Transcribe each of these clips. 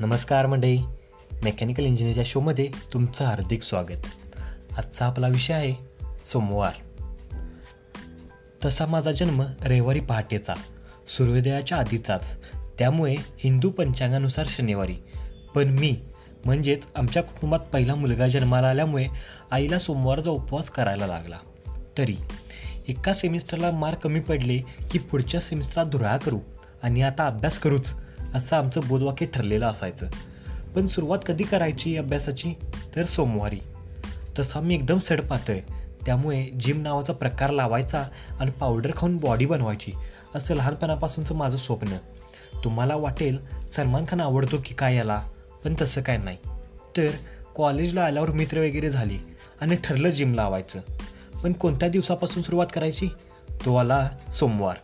नमस्कार मंडळी. मेकॅनिकल इंजिनिअरच्या शोमध्ये तुमचं हार्दिक स्वागत. आजचा आपला विषय आहे सोमवार. तसा माझा जन्म रविवारी पहाटेचा सूर्योदयाच्या आधीचाच. त्यामुळे हिंदू पंचांगानुसार शनिवारी. पण मी म्हणजेच आमच्या कुटुंबात पहिला मुलगा जन्माला आल्यामुळे आईला सोमवारचा उपवास करायला लागला. तरी एका सेमिस्टरला मार्क कमी पडले की पुढच्या सेमिस्टरला धुराळा करू आणि आता अभ्यास करूच. असं आमचं बोधवाक्य ठरलेलं असायचं. पण सुरुवात कधी करायची अभ्यासाची? तर सोमवारी. तसा मी एकदम सड पाहतोय त्यामुळे जिम नावाचा प्रकार लावायचा आणि पावडर खाऊन बॉडी बनवायची असं लहानपणापासूनचं माझं स्वप्न. तुम्हाला वाटेल सलमान खान आवडतो की काय याला पण तसं काय नाही. तर कॉलेजला आल्यावर मित्र वगैरे झाली आणि ठरलं जिम लावायचं. पण कोणत्या दिवसापासून सुरुवात करायची? तो आला सोमवार.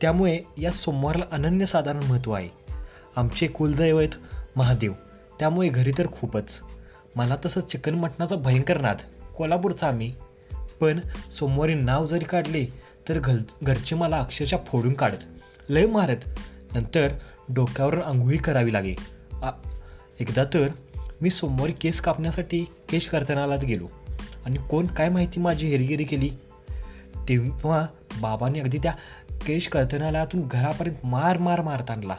त्यामुळे या सोमवारला अनन्यसाधारण महत्त्व आहे. आमचे कुलदैवत महादेव. त्यामुळे घरी तर खूपच. मला तसं चिकन मटणाचा भयंकर नाद. कोल्हापूरचा आम्ही. पण सोमवारी नाव जरी काढले तर घल घरचे मला अक्षरशः फोडून काढत. लय मारत. नंतर डोक्यावरून आंघोळी करावी लागे. आ एकदा तर मी सोमवारी केस कापण्यासाठी केश कर्तनालात गेलो. आणि कोण काय माहिती माझी हेरगिरी केली? तेव्हा बाबांनी अगदी त्या केश कर्तनालयातून घरापर्यंत मार मार मारत आणला.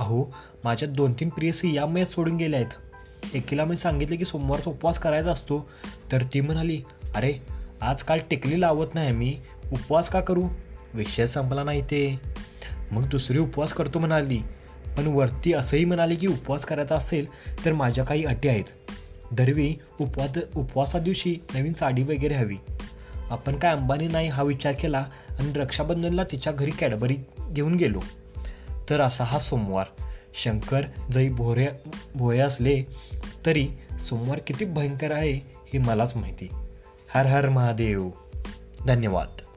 अहो माझ्या दोन तीन प्रियसी यामुळे सोडून गेल्या आहेत. एकीला मी सांगितले की सोमवारचा उपवास करायचा असतो. तर ती म्हणाली अरे आजकाल टेकली लावत नाही मी. उपवास का करू? विषय संपला नाही ते मग दुसरी उपवास करतो म्हणाली. पण वरती असंही म्हणाली की उपवास करायचा असेल तर माझ्या काही अटी आहेत. दरवी उपवास उपवासा दिवशी नवीन साडी वगैरे हवी. आपण काय अंबानी नाही हा विचार केला आणि रक्षाबंधनला तिच्या घरी कॅडबरी घेऊन गेलो. तर असा हा सोमवार. शंकर जरी भोरे भोया असले तरी सोमवार किती भयंकर आहे हे मलाच माहिती. हर हर महादेव. धन्यवाद.